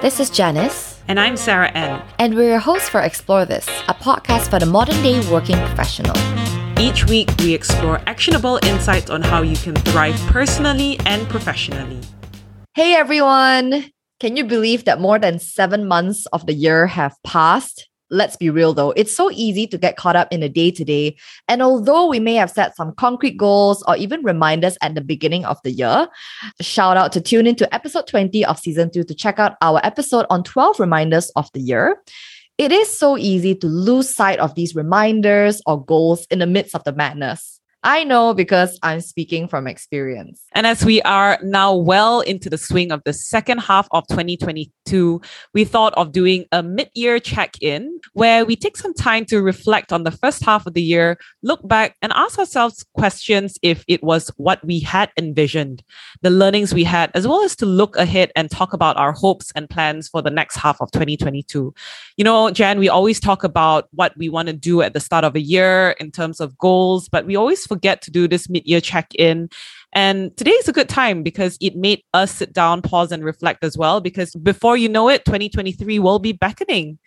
This is Janice. And I'm Sarah N. And we're your hosts for Explore This, a podcast for the modern day working professional. Each week, we explore actionable insights on how you can thrive personally and professionally. Hey everyone! Can you believe that more than seven months of the year have passed? Let's be real though, it's so easy to get caught up in the day to day. And although we may have set some concrete goals or even reminders at the beginning of the year, shout out to tune into episode 20 of season two to check out our episode on 12 reminders of the year. It is so easy to lose sight of these reminders or goals in the midst of the madness. I know because I'm speaking from experience. And as we are now well into the swing of the second half of 2022, we thought of doing a mid year check in where we take some time to reflect on the first half of the year, look back, and ask ourselves questions if it was what we had envisioned, the learnings we had, as well as to look ahead and talk about our hopes and plans for the next half of 2022. You know, Jan, we always talk about what we want to do at the start of a year in terms of goals, but we always forget to do this mid year check in. And today is a good time because it made us sit down, pause, and reflect as well. Because before you know it, 2023 will be beckoning.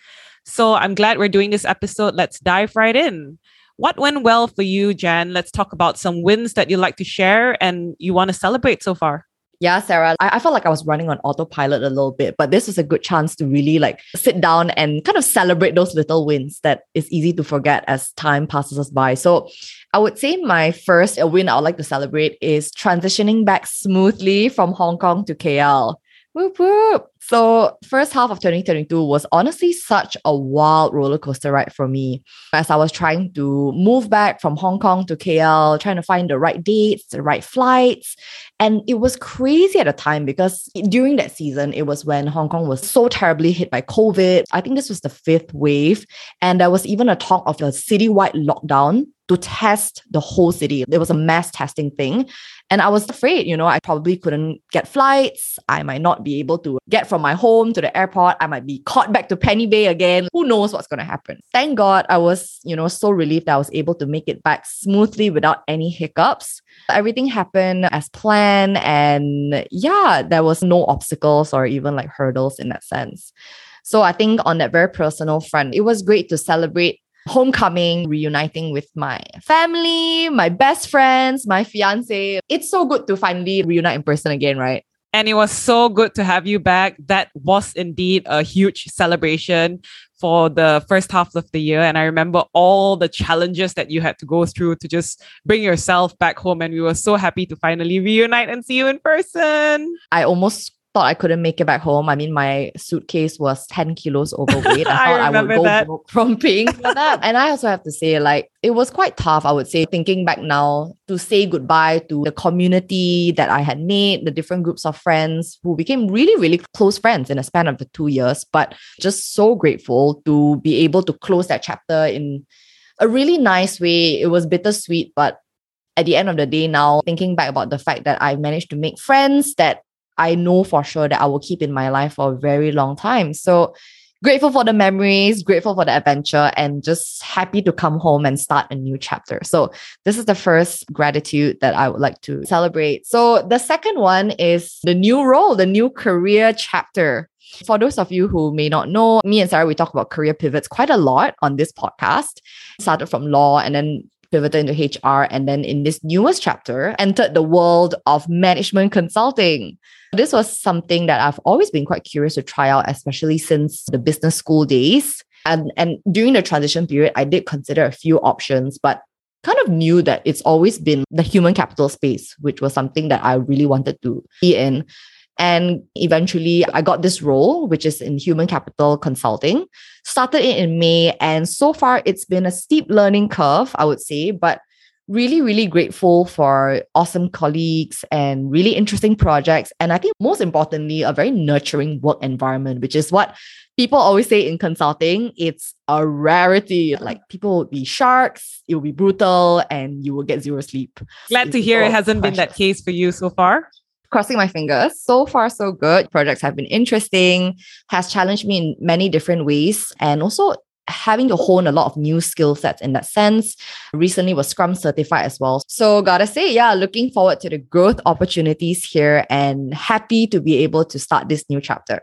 So I'm glad we're doing this episode. Let's dive right in. What went well for you, Jan? Let's talk about some wins that you like to share and you want to celebrate so far. Yeah, Sarah, I, I felt like I was running on autopilot a little bit, but this was a good chance to really like sit down and kind of celebrate those little wins that is easy to forget as time passes us by. So I would say my first win I would like to celebrate is transitioning back smoothly from Hong Kong to KL. Whoop whoop. So, first half of 2022 was honestly such a wild roller coaster ride for me as I was trying to move back from Hong Kong to KL, trying to find the right dates, the right flights. And it was crazy at the time because during that season, it was when Hong Kong was so terribly hit by COVID. I think this was the fifth wave. And there was even a talk of a citywide lockdown to test the whole city. There was a mass testing thing. And I was afraid, you know, I probably couldn't get flights. I might not be able to get from my home to the airport. I might be caught back to Penny Bay again. Who knows what's going to happen? Thank God I was, you know, so relieved that I was able to make it back smoothly without any hiccups. Everything happened as planned. And yeah, there was no obstacles or even like hurdles in that sense. So I think on that very personal front, it was great to celebrate homecoming, reuniting with my family, my best friends, my fiance. It's so good to finally reunite in person again, right? And it was so good to have you back. That was indeed a huge celebration for the first half of the year. And I remember all the challenges that you had to go through to just bring yourself back home. And we were so happy to finally reunite and see you in person. I almost thought I couldn't make it back home. I mean, my suitcase was 10 kilos overweight. I thought I, I would go that. broke from paying for that. and I also have to say, like, it was quite tough, I would say, thinking back now to say goodbye to the community that I had made, the different groups of friends who became really, really close friends in a span of the two years. But just so grateful to be able to close that chapter in a really nice way. It was bittersweet, but at the end of the day now thinking back about the fact that i managed to make friends that I know for sure that I will keep in my life for a very long time. So grateful for the memories, grateful for the adventure, and just happy to come home and start a new chapter. So, this is the first gratitude that I would like to celebrate. So, the second one is the new role, the new career chapter. For those of you who may not know, me and Sarah, we talk about career pivots quite a lot on this podcast. Started from law and then pivoted into HR, and then in this newest chapter, entered the world of management consulting. This was something that I've always been quite curious to try out, especially since the business school days. And, and during the transition period, I did consider a few options, but kind of knew that it's always been the human capital space, which was something that I really wanted to be in. And eventually, I got this role, which is in human capital consulting. Started it in May, and so far it's been a steep learning curve, I would say, but really, really grateful for awesome colleagues and really interesting projects. And I think most importantly, a very nurturing work environment, which is what people always say in consulting, it's a rarity. Like people will be sharks, it will be brutal, and you will get zero sleep. Glad to hear it hasn't been that case for you so far crossing my fingers. So far, so good. Projects have been interesting, has challenged me in many different ways, and also having to hone a lot of new skill sets in that sense. Recently was Scrum certified as well. So gotta say, yeah, looking forward to the growth opportunities here and happy to be able to start this new chapter.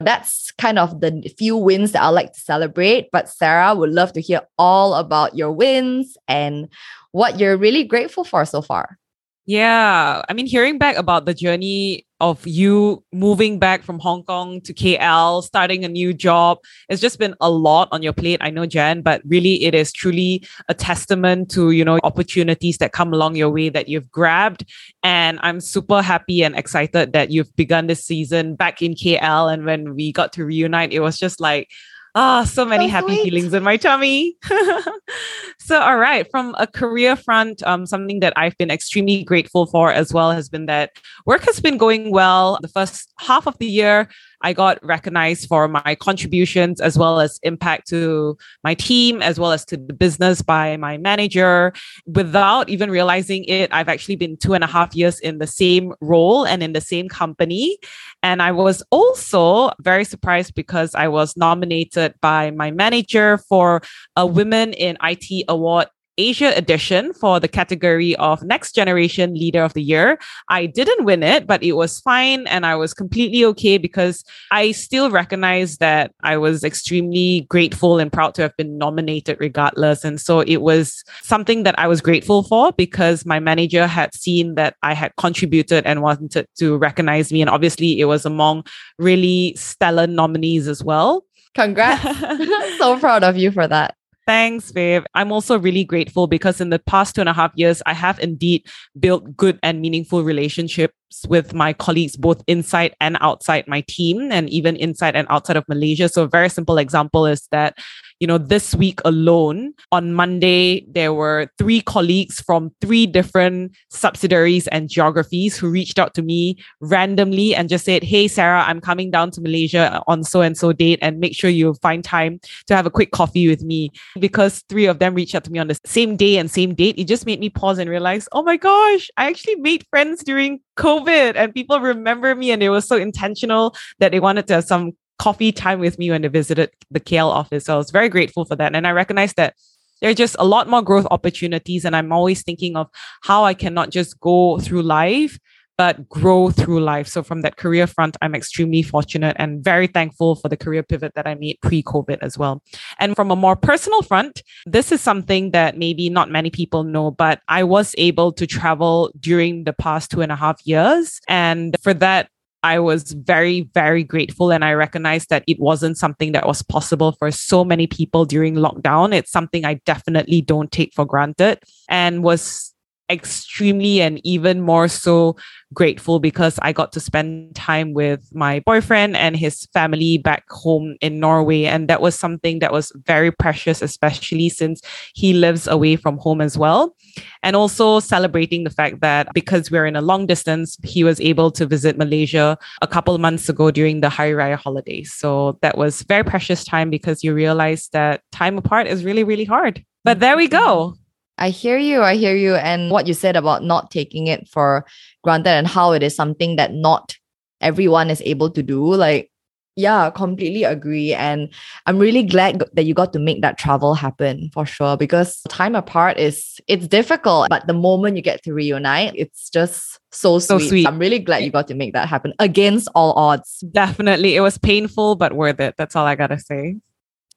That's kind of the few wins that I like to celebrate. But Sarah would love to hear all about your wins and what you're really grateful for so far. Yeah. I mean, hearing back about the journey of you moving back from Hong Kong to KL, starting a new job, it's just been a lot on your plate. I know, Jan, but really it is truly a testament to, you know, opportunities that come along your way that you've grabbed. And I'm super happy and excited that you've begun this season back in KL. And when we got to reunite, it was just like, Ah, oh, so many so happy sweet. feelings in my tummy. so, all right, from a career front, um, something that I've been extremely grateful for as well has been that work has been going well. The first half of the year, I got recognized for my contributions as well as impact to my team, as well as to the business by my manager. Without even realizing it, I've actually been two and a half years in the same role and in the same company. And I was also very surprised because I was nominated by my manager for a Women in IT Award Asia edition for the category of Next Generation Leader of the Year. I didn't win it, but it was fine and I was completely okay because I still recognize that I was extremely grateful and proud to have been nominated regardless. And so it was something that I was grateful for because my manager had seen that I had contributed and wanted to recognize me. And obviously, it was among really stellar nominees as well. Congrats. so proud of you for that. Thanks, babe. I'm also really grateful because in the past two and a half years, I have indeed built good and meaningful relationships with my colleagues, both inside and outside my team, and even inside and outside of Malaysia. So, a very simple example is that you know, this week alone, on Monday, there were three colleagues from three different subsidiaries and geographies who reached out to me randomly and just said, Hey, Sarah, I'm coming down to Malaysia on so and so date and make sure you find time to have a quick coffee with me. Because three of them reached out to me on the same day and same date, it just made me pause and realize, oh my gosh, I actually made friends during COVID and people remember me and it was so intentional that they wanted to have some coffee time with me when they visited the KL office. So I was very grateful for that. And I recognize that there are just a lot more growth opportunities. And I'm always thinking of how I cannot just go through life, but grow through life. So from that career front, I'm extremely fortunate and very thankful for the career pivot that I made pre-COVID as well. And from a more personal front, this is something that maybe not many people know, but I was able to travel during the past two and a half years. And for that, I was very, very grateful. And I recognized that it wasn't something that was possible for so many people during lockdown. It's something I definitely don't take for granted and was extremely and even more so grateful because I got to spend time with my boyfriend and his family back home in Norway. And that was something that was very precious, especially since he lives away from home as well. And also celebrating the fact that because we're in a long distance, he was able to visit Malaysia a couple months ago during the Hari Raya holidays. So that was very precious time because you realize that time apart is really, really hard. But there we go. I hear you. I hear you. And what you said about not taking it for granted and how it is something that not everyone is able to do. Like, yeah, completely agree. And I'm really glad that you got to make that travel happen for sure because time apart is it's difficult, but the moment you get to reunite, it's just so sweet. So sweet. I'm really glad you got to make that happen against all odds. Definitely. It was painful, but worth it. That's all I gotta say.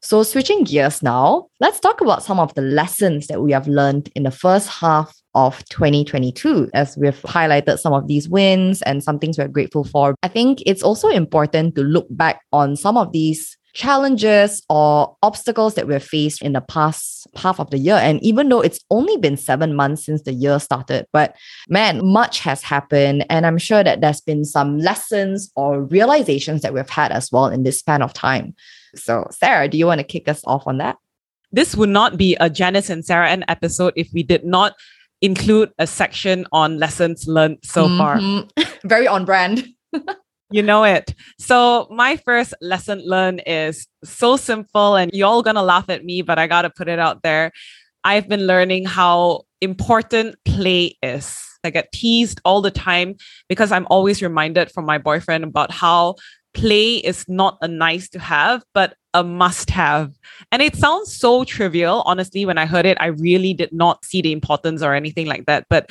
So, switching gears now, let's talk about some of the lessons that we have learned in the first half of 2022, as we've highlighted some of these wins and some things we're grateful for. I think it's also important to look back on some of these challenges or obstacles that we've faced in the past half of the year. And even though it's only been seven months since the year started, but man, much has happened. And I'm sure that there's been some lessons or realizations that we've had as well in this span of time. So, Sarah, do you want to kick us off on that? This would not be a Janice and Sarah N episode if we did not include a section on lessons learned so mm-hmm. far. Very on brand. you know it. So, my first lesson learned is so simple, and you're all going to laugh at me, but I got to put it out there. I've been learning how important play is. I get teased all the time because I'm always reminded from my boyfriend about how play is not a nice to have, but a must have. And it sounds so trivial. Honestly, when I heard it, I really did not see the importance or anything like that. But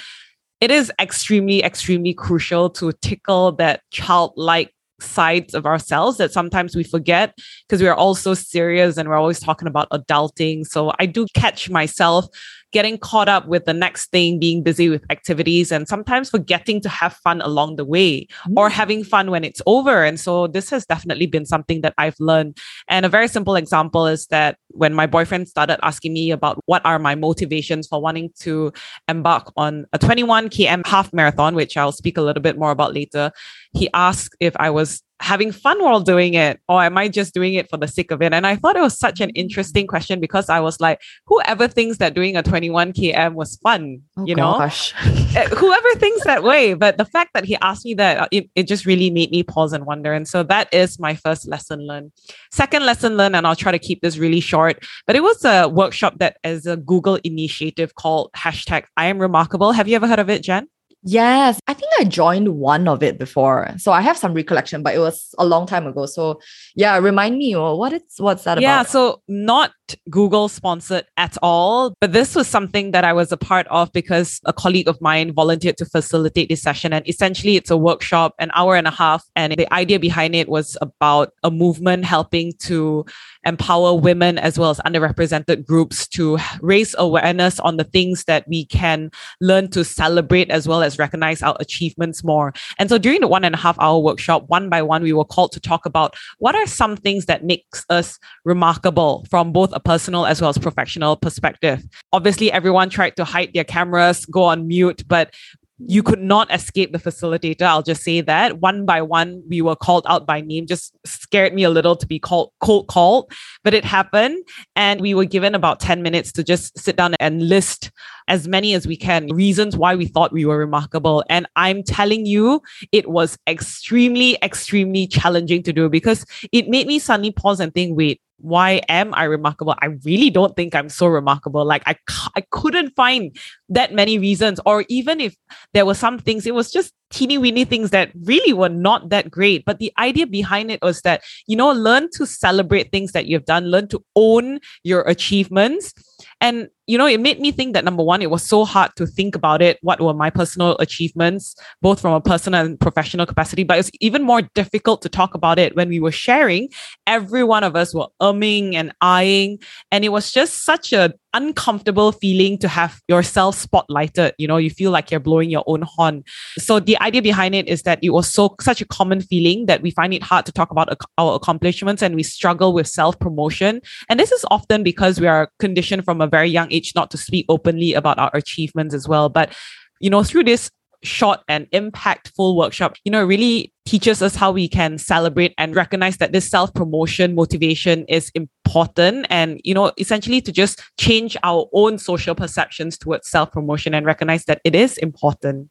it is extremely, extremely crucial to tickle that childlike sides of ourselves that sometimes we forget because we are all so serious and we're always talking about adulting. So I do catch myself getting caught up with the next thing, being busy with activities, and sometimes forgetting to have fun along the way mm. or having fun when it's over. And so this has definitely been something that I've learned. And a very simple example is that when my boyfriend started asking me about what are my motivations for wanting to embark on a 21 km half marathon, which I'll speak a little bit more about later, he asked if I was having fun while doing it or am I just doing it for the sake of it? And I thought it was such an interesting question because I was like, whoever thinks that doing a 21 km was fun, oh, you know, eh, whoever thinks that way. But the fact that he asked me that, uh, it, it just really made me pause and wonder. And so that is my first lesson learned. Second lesson learned, and I'll try to keep this really short, but it was a workshop that is a Google initiative called hashtag I am remarkable. Have you ever heard of it, Jen? Yes, I think I joined one of it before. So I have some recollection, but it was a long time ago. So yeah, remind me what it's what's that yeah, about? Yeah, so not Google sponsored at all, but this was something that I was a part of because a colleague of mine volunteered to facilitate this session. And essentially it's a workshop, an hour and a half. And the idea behind it was about a movement helping to empower women as well as underrepresented groups to raise awareness on the things that we can learn to celebrate as well as recognize our achievements more. And so during the one and a half hour workshop, one by one, we were called to talk about what are some things that makes us remarkable from both a personal as well as professional perspective. Obviously, everyone tried to hide their cameras, go on mute, but you could not escape the facilitator. I'll just say that one by one, we were called out by name, just scared me a little to be called cold called, but it happened. And we were given about 10 minutes to just sit down and list as many as we can reasons why we thought we were remarkable. And I'm telling you, it was extremely, extremely challenging to do because it made me suddenly pause and think, wait, why am I remarkable? I really don't think I'm so remarkable. Like I, I couldn't find that many reasons, or even if there were some things, it was just teeny weeny things that really were not that great. But the idea behind it was that, you know, learn to celebrate things that you've done, learn to own your achievements and, you know, it made me think that number one, it was so hard to think about it. What were my personal achievements, both from a personal and professional capacity? But it's even more difficult to talk about it when we were sharing. Every one of us were umming and eyeing. And it was just such a uncomfortable feeling to have yourself spotlighted. You know, you feel like you're blowing your own horn. So the idea behind it is that it was so such a common feeling that we find it hard to talk about our accomplishments and we struggle with self promotion. And this is often because we are conditioned from a very young age not to speak openly about our achievements as well. But you know, through this short and impactful workshop, you know, really teaches us how we can celebrate and recognize that this self promotion motivation is important and, you know, essentially to just change our own social perceptions towards self promotion and recognize that it is important.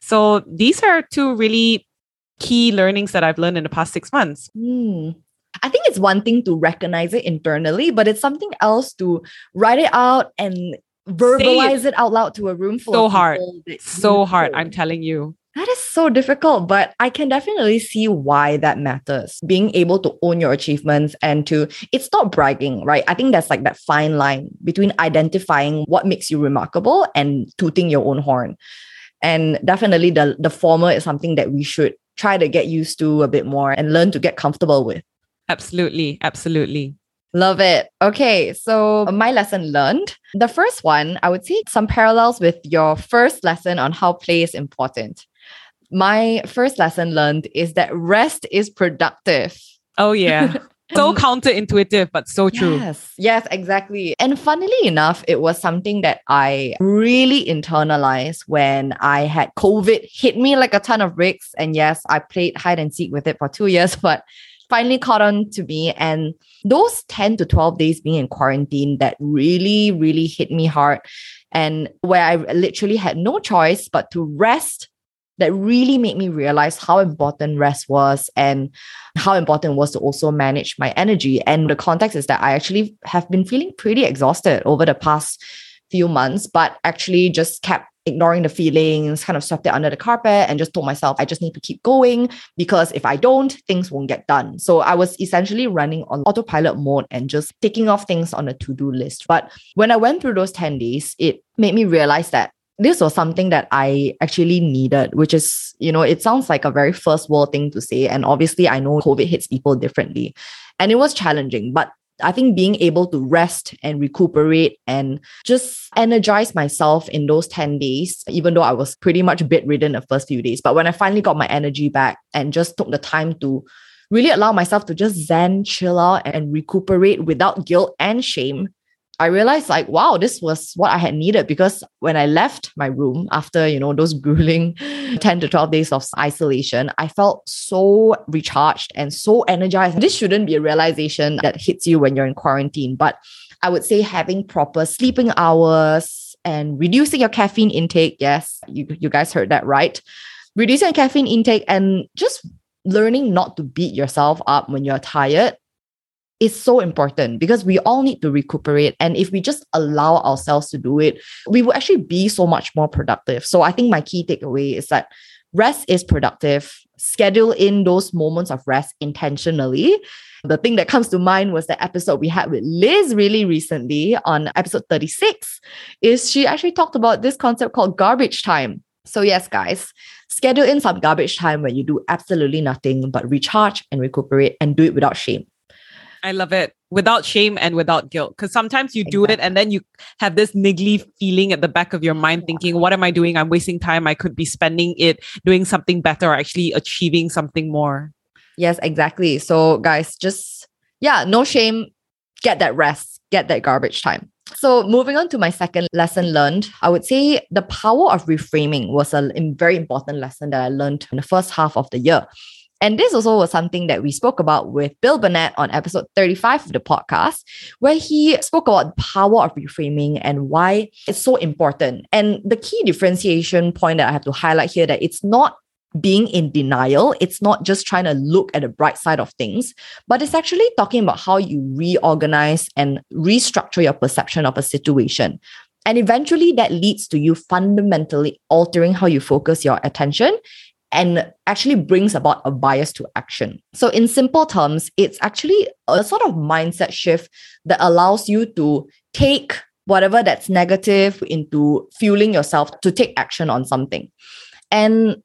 So these are two really key learnings that I've learned in the past six months. Mm. I think it's one thing to recognize it internally, but it's something else to write it out and verbalize it. it. out loud to a room full so hard. so hard i'm telling you. That is so difficult but i can definitely see why that matters. Being able to own your achievements and to it's not bragging right? I think that's like that fine line between identifying what makes you remarkable and tooting your own horn. And definitely the the former is something that we should try to get used to a bit more and learn to get comfortable with absolutely absolutely Love it. Okay, so my lesson learned. The first one, I would see some parallels with your first lesson on how play is important. My first lesson learned is that rest is productive. Oh, yeah. so counterintuitive, but so true. Yes, yes, exactly. And funnily enough, it was something that I really internalized when I had COVID hit me like a ton of bricks. And yes, I played hide and seek with it for two years, but finally caught on to me. And those 10 to 12 days being in quarantine that really, really hit me hard. And where I literally had no choice but to rest that really made me realize how important rest was and how important it was to also manage my energy. And the context is that I actually have been feeling pretty exhausted over the past few months, but actually just kept ignoring the feelings, kind of swept it under the carpet and just told myself, I just need to keep going because if I don't, things won't get done. So I was essentially running on autopilot mode and just taking off things on a to do list. But when I went through those 10 days, it made me realize that this was something that I actually needed, which is, you know, it sounds like a very first world thing to say. And obviously, I know COVID hits people differently. And it was challenging, but I think being able to rest and recuperate and just energize myself in those 10 days, even though I was pretty much bedridden the first few days. But when I finally got my energy back and just took the time to really allow myself to just zen, chill out, and recuperate without guilt and shame, I realized like, wow, this was what I had needed because when I left my room after, you know, those grueling 10 to 12 days of isolation, I felt so recharged and so energized. This shouldn't be a realization that hits you when you're in quarantine, but I would say having proper sleeping hours and reducing your caffeine intake. Yes, you, you guys heard that right. Reducing your caffeine intake and just learning not to beat yourself up when you're tired is so important because we all need to recuperate. And if we just allow ourselves to do it, we will actually be so much more productive. So I think my key takeaway is that rest is productive. Schedule in those moments of rest intentionally. The thing that comes to mind was the episode we had with Liz really recently on episode 36 is she actually talked about this concept called garbage time. So yes, guys, schedule in some garbage time where you do absolutely nothing but recharge and recuperate and do it without shame. I love it without shame and without guilt. Because sometimes you do it and then you have this niggly feeling at the back of your mind thinking, what am I doing? I'm wasting time. I could be spending it doing something better or actually achieving something more. Yes, exactly. So, guys, just, yeah, no shame. Get that rest, get that garbage time. So, moving on to my second lesson learned, I would say the power of reframing was a very important lesson that I learned in the first half of the year. And this also was something that we spoke about with Bill Burnett on episode 35 of the podcast, where he spoke about the power of reframing and why it's so important. And the key differentiation point that I have to highlight here that it's not being in denial. It's not just trying to look at the bright side of things, but it's actually talking about how you reorganize and restructure your perception of a situation. And eventually that leads to you fundamentally altering how you focus your attention and actually brings about a bias to action. So, in simple terms, it's actually a sort of mindset shift that allows you to take whatever that's negative into fueling yourself to take action on something. And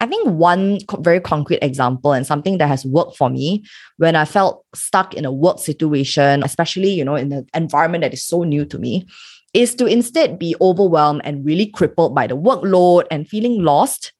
I think one very concrete example and something that has worked for me when I felt stuck in a work situation, especially, you know, in an environment that is so new to me, is to instead be overwhelmed and really crippled by the workload and feeling lost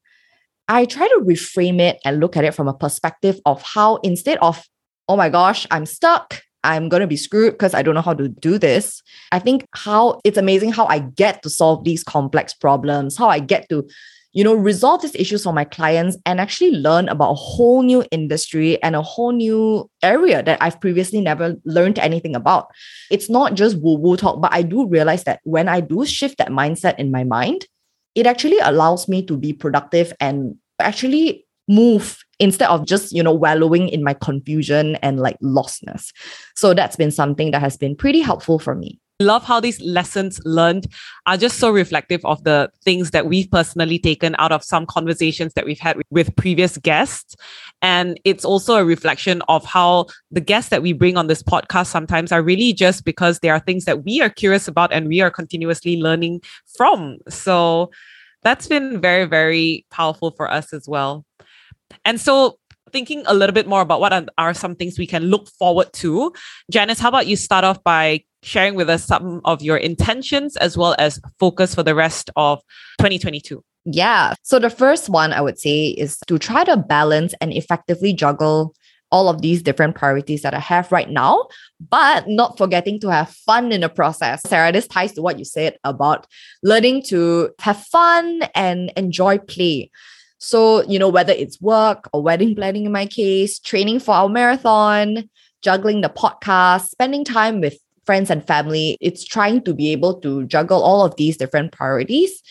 I try to reframe it and look at it from a perspective of how instead of, oh my gosh, I'm stuck, I'm going to be screwed because I don't know how to do this. I think how it's amazing how I get to solve these complex problems, how I get to, you know, resolve these issues for my clients and actually learn about a whole new industry and a whole new area that I've previously never learned anything about. It's not just woo woo talk, but I do realize that when I do shift that mindset in my mind, it actually allows me to be productive and actually move instead of just you know wallowing in my confusion and like lostness. So that's been something that has been pretty helpful for me love how these lessons learned are just so reflective of the things that we've personally taken out of some conversations that we've had with previous guests. And it's also a reflection of how the guests that we bring on this podcast sometimes are really just because there are things that we are curious about and we are continuously learning from. So that's been very, very powerful for us as well. And so, thinking a little bit more about what are, some things we can look forward to, Janice, how about you start off by sharing with us some of your intentions as well as focus for the rest of 2022? Yeah. So, the first one I would say is to try to balance and effectively juggle all of these different priorities that I have right now, but not forgetting to have fun in the process. Sarah, this ties to what you said about learning to have fun and enjoy play. So, you know, whether it's work or wedding planning in my case, training for our marathon, juggling the podcast, spending time with friends and family, it's trying to be able to juggle all of these different priorities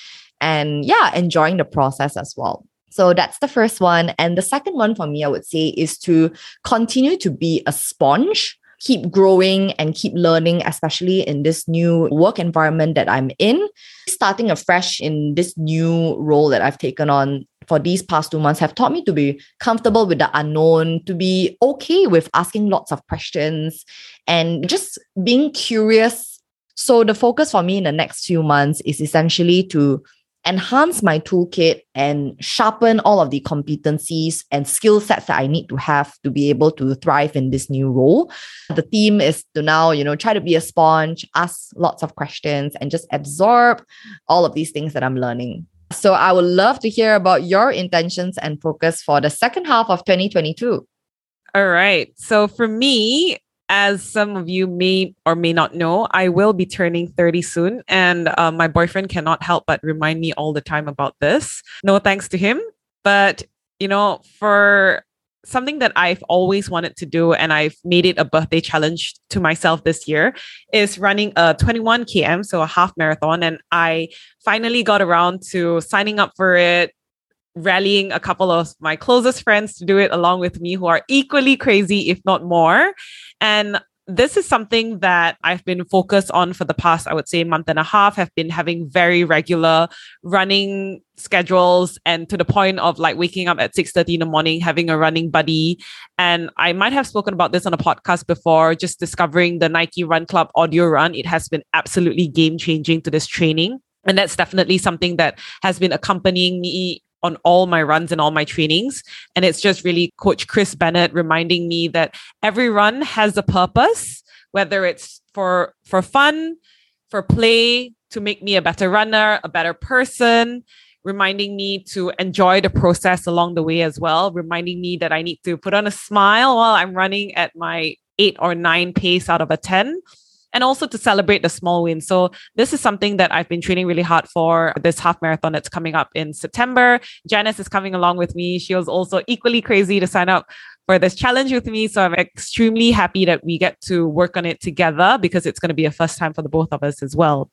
and yeah, enjoying the process as well. So that's the first one. And the second one for me, I would say, is to continue to be a sponge, keep growing and keep learning, especially in this new work environment that I'm in. Starting afresh in this new role that I've taken on for these past two months have taught me to be comfortable with the unknown, to be okay with asking lots of questions and just being curious. So the focus for me in the next few months is essentially to enhance my toolkit and sharpen all of the competencies and skill sets that I need to have to be able to thrive in this new role. The theme is to now, you know, try to be a sponge, ask lots of questions, and just absorb all of these things that I'm learning. So I would love to hear about your intentions and focus for the second half of 2022. All right. So for me, as some of you may or may not know, I will be turning 30 soon. And uh, my boyfriend cannot help but remind me all the time about this. No thanks to him. But, you know, for something that I've always wanted to do and I've made it a birthday challenge to myself this year is running a 21 km, so a half marathon. And I finally got around to signing up for it, rallying a couple of my closest friends to do it along with me who are equally crazy, if not more. And this is something that I've been focused on for the past, I would say, month and a half. Have been having very regular running schedules, and to the point of like waking up at six thirty in the morning, having a running buddy. And I might have spoken about this on a podcast before. Just discovering the Nike Run Club audio run, it has been absolutely game changing to this training. And that's definitely something that has been accompanying me on all my runs and all my trainings. And it's just really Coach Chris Bennett reminding me that every run has a purpose, whether it's for for fun, for play, to make me a better runner, a better person, reminding me to enjoy the process along the way as well, reminding me that I need to put on a smile while I'm running at my eight or nine pace out of a 10 and also to celebrate the small wins. So this is something that I've been training really hard for this half marathon that's coming up in September. Janice is coming along with me. She was also equally crazy to sign up for this challenge with me. So I'm extremely happy that we get to work on it together because it's going to be a first time for the both of us as well.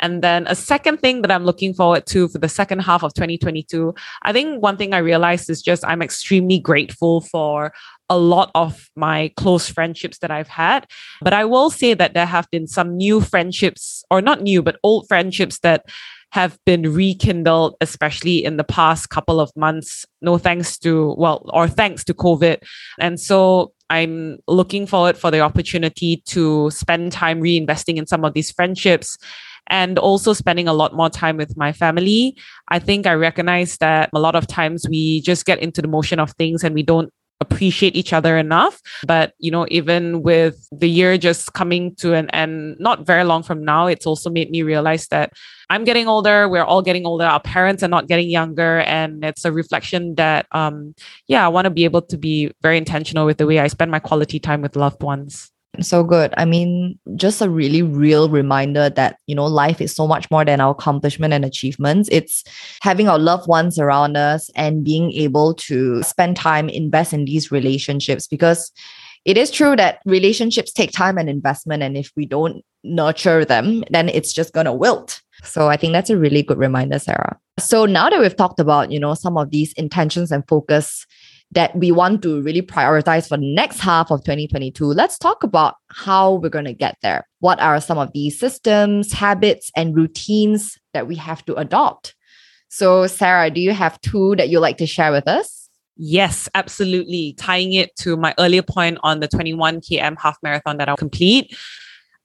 And then a second thing that I'm looking forward to for the second half of 2022, I think one thing I realized is just I'm extremely grateful for a lot of my close friendships that I've had. But I will say that there have been some new friendships, or not new, but old friendships that have been rekindled, especially in the past couple of months. No thanks to, well, or thanks to COVID. And so I'm looking forward for the opportunity to spend time reinvesting in some of these friendships and also spending a lot more time with my family. I think I recognize that a lot of times we just get into the motion of things and we don't appreciate each other enough. But, you know, even with the year just coming to an end, not very long from now, it's also made me realize that I'm getting older. We're all getting older. Our parents are not getting younger. And it's a reflection that, um, yeah, I want to be able to be very intentional with the way I spend my quality time with loved ones so good. I mean, just a really real reminder that, you know, life is so much more than our accomplishment and achievements. It's having our loved ones around us and being able to spend time, invest in these relationships because it is true that relationships take time and investment. And if we don't nurture them, then it's just going to wilt. So I think that's a really good reminder, Sarah. So now that we've talked about, you know, some of these intentions and focus that we want to really prioritize for the next half of 2022, let's talk about how we're going to get there. What are some of these systems, habits, and routines that we have to adopt? So, Sarah, do you have two that you'd like to share with us? Yes, absolutely. Tying it to my earlier point on the 21 km half marathon that I'll complete.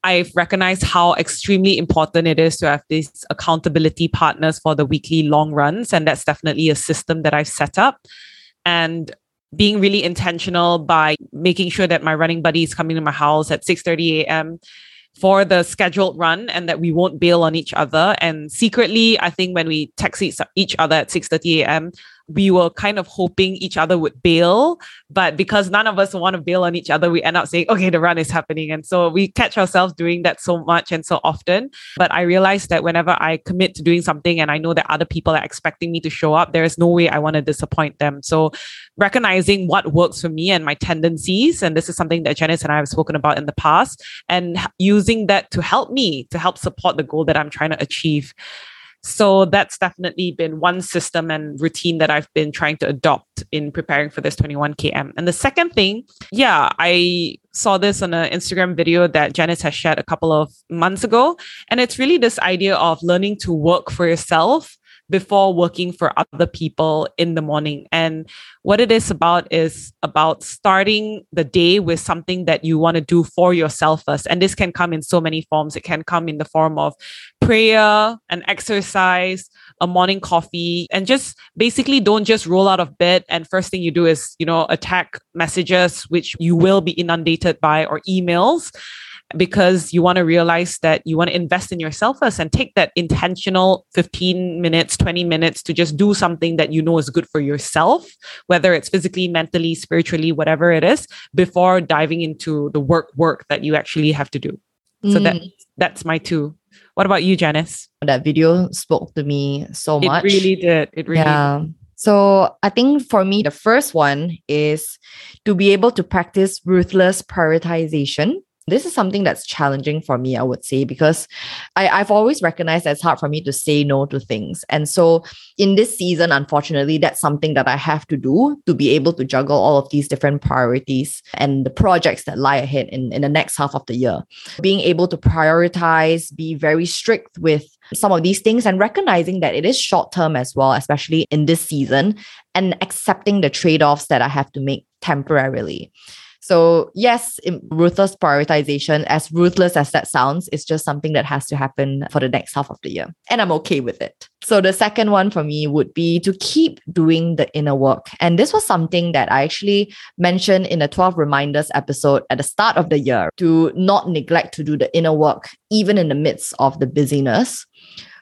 I've recognized how extremely important it is to have these accountability partners for the weekly long runs. And that's definitely a system that I've set up and being really intentional by making sure that my running buddy is coming to my house at 6:30 a.m. for the scheduled run and that we won't bail on each other and secretly I think when we text each other at 6:30 a.m we were kind of hoping each other would bail. But because none of us want to bail on each other, we end up saying, okay, the run is happening. And so we catch ourselves doing that so much and so often. But I realized that whenever I commit to doing something and I know that other people are expecting me to show up, there is no way I want to disappoint them. So recognizing what works for me and my tendencies, and this is something that Janice and I have spoken about in the past, and using that to help me, to help support the goal that I'm trying to achieve. So that's definitely been one system and routine that I've been trying to adopt in preparing for this 21 km. And the second thing, yeah, I saw this on an Instagram video that Janice has shared a couple of months ago. And it's really this idea of learning to work for yourself before working for other people in the morning. And what it is about is about starting the day with something that you want to do for yourself first. And this can come in so many forms. It can come in the form of prayer, an exercise, a morning coffee, and just basically don't just roll out of bed and first thing you do is, you know, attack messages which you will be inundated by or emails because you want to realize that you want to invest in yourself first and take that intentional 15 minutes, 20 minutes to just do something that you know is good for yourself, whether it's physically, mentally, spiritually, whatever it is, before diving into the work work that you actually have to do. Mm. So that mm. that's my two. What about you, Janice? That video spoke to me so much. It really did. It really yeah. Did. So I think for me, the first one is to be able to practice ruthless prioritization this is something that's challenging for me, I would say, because I, I've always recognized that it's hard for me to say no to things. And so in this season, unfortunately, that's something that I have to do to be able to juggle all of these different priorities and the projects that lie ahead in, in the next half of the year. Being able to prioritize, be very strict with some of these things and recognizing that it is short term as well, especially in this season, and accepting the trade offs that I have to make temporarily. So, yes, ruthless prioritization, as ruthless as that sounds, is just something that has to happen for the next half of the year. And I'm okay with it. So, the second one for me would be to keep doing the inner work. And this was something that I actually mentioned in the 12 reminders episode at the start of the year to not neglect to do the inner work, even in the midst of the busyness.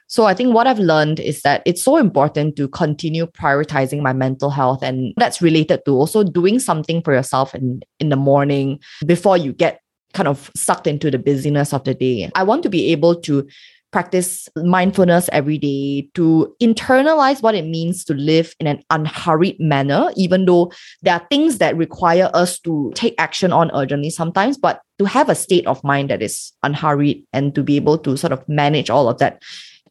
So I think what I've learned is that it's so important to continue prioritizing my mental health. And that's related to also doing something for yourself in, in the morning before you get kind of sucked into the busyness of the day. I want to be able to practice mindfulness every day, to internalize what it means to live in an unhurried manner, even though there are things that require us to take action on urgently sometimes, but to have a state of mind that is unhurried and to be able to sort of manage all of that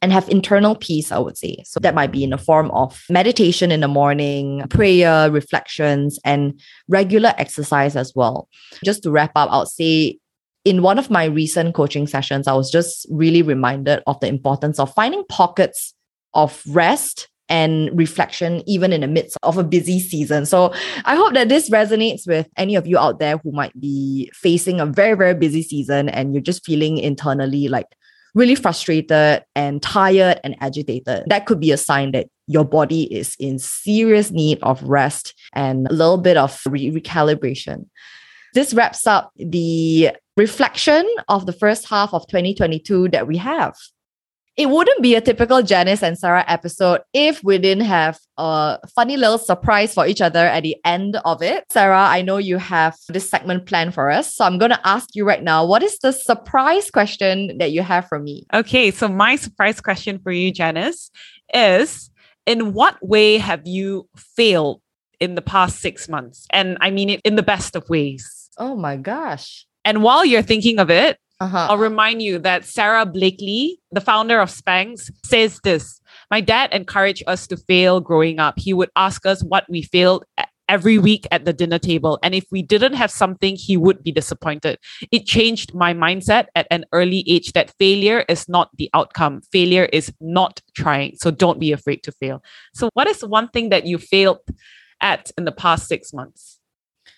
and have internal peace, I would say. So that might be in the form of meditation in the morning, prayer, reflections, and regular exercise as well. Just to wrap up, I would say in one of my recent coaching sessions, I was just really reminded of the importance of finding pockets of rest and reflection, even in the midst of a busy season. So I hope that this resonates with any of you out there who might be facing a very, very busy season and you're just feeling internally like really frustrated and tired and agitated, that could be a sign that your body is in serious need of rest and a little bit of re- recalibration. This wraps up the reflection of the first half of 2022 that we have it wouldn't be a typical Janice and Sarah episode if we didn't have a funny little surprise for each other at the end of it. Sarah, I know you have this segment planned for us. So I'm going to ask you right now what is the surprise question that you have for me? Okay. So, my surprise question for you, Janice, is In what way have you failed in the past six months? And I mean it in the best of ways. Oh my gosh. And while you're thinking of it, uh-huh. I'll remind you that Sara Blakely, the founder of Spanx, says this My dad encouraged us to fail growing up. He would ask us what we failed every week at the dinner table. And if we didn't have something, he would be disappointed. It changed my mindset at an early age that failure is not the outcome, failure is not trying. So don't be afraid to fail. So, what is one thing that you failed at in the past six months?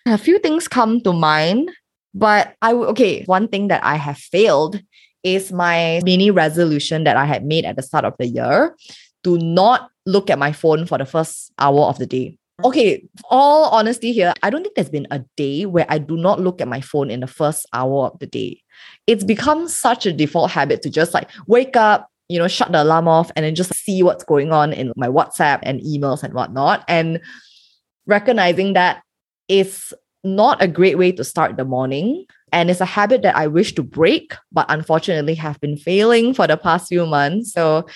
A few things come to mind. But I okay, one thing that I have failed is my mini resolution that I had made at the start of the year to not look at my phone for the first hour of the day. Okay, all honesty here, I don't think there's been a day where I do not look at my phone in the first hour of the day. It's become such a default habit to just like wake up, you know, shut the alarm off and then just see what's going on in my WhatsApp and emails and whatnot. And recognizing that is not a great way to start the morning. And it's a habit that I wish to break, but unfortunately have been failing for the past few months. So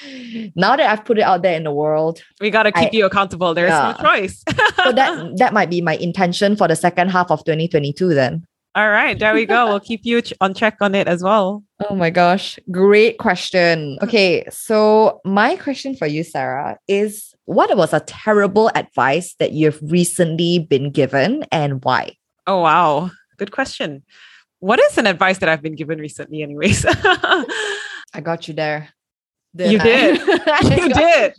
now that I've put it out there in the world, we got to keep I, you accountable. There's yeah. no choice. so that that might be my intention for the second half of 2022 then. All right, there we go. we'll keep you on check on it as well. Oh my gosh, great question. Okay, so my question for you, Sarah, is what was a terrible advice that you've recently been given and why? Oh, wow. Good question. What is an advice that I've been given recently, anyways? I got you there. you I? did. you did.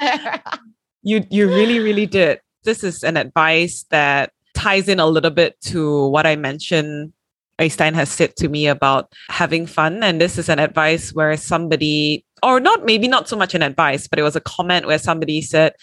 You you really really did. This is an advice that ties in a little bit to what I mentioned Einstein has said to me about having fun. And this is an advice where somebody, or not maybe not so much an advice, but it was a comment where somebody said,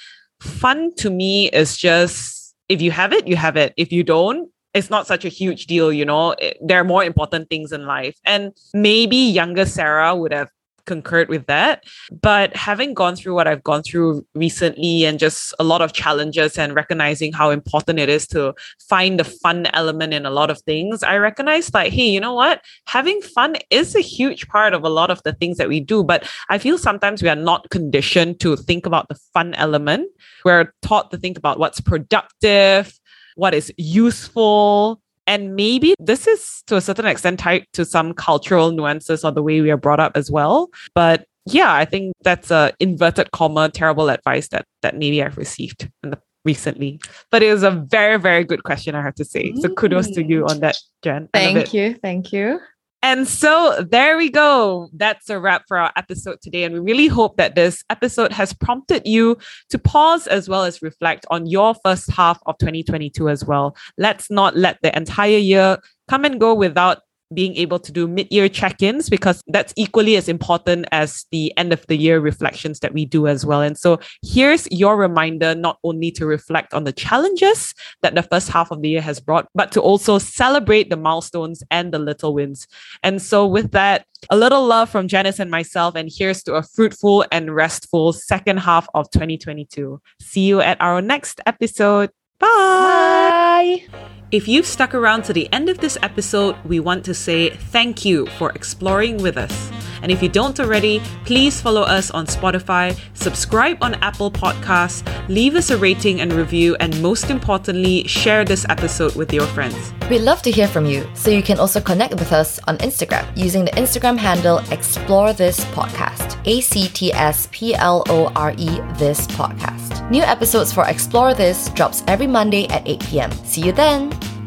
fun to me is just if you have it, you have it. If you don't, it's not such a huge deal, you know. It, there are more important things in life. And maybe younger Sarah would have concurred with that. But having gone through what I've gone through recently and just a lot of challenges and recognizing how important it is to find the fun element in a lot of things, I recognize like, hey, you know what? Having fun is a huge part of a lot of the things that we do. But I feel sometimes we are not conditioned to think about the fun element. We're taught to think about what's productive, what is useful, and maybe this is to a certain extent tied to some cultural nuances or the way we are brought up as well. But yeah, I think that's a inverted comma terrible advice that that maybe I've received in the recently. But it was a very, very good question, I have to say. So kudos to you on that, Jen. Thank you. Thank you. And so there we go. That's a wrap for our episode today. And we really hope that this episode has prompted you to pause as well as reflect on your first half of 2022 as well. Let's not let the entire year come and go without being able to do mid-year check-ins because that's equally as important as the end of the year reflections that we do as well. And so here's your reminder not only to reflect on the challenges that the first half of the year has brought, but to also celebrate the milestones and the little wins. And so with that, a little love from Janice and myself, and here's to a fruitful and restful second half of 2022. See you at our next episode. Bye. If you've stuck around to the end of this episode, we want to say thank you for exploring with us. And if you don't already, please follow us on Spotify, subscribe on Apple Podcasts, leave us a rating and review, and most importantly, share this episode with your friends. We'd love to hear from you, so you can also connect with us on Instagram using the Instagram handle Explore This Podcast. A C T S P L O R E This Podcast. New episodes for Explore This drops every Monday at 8 p.m. See you then!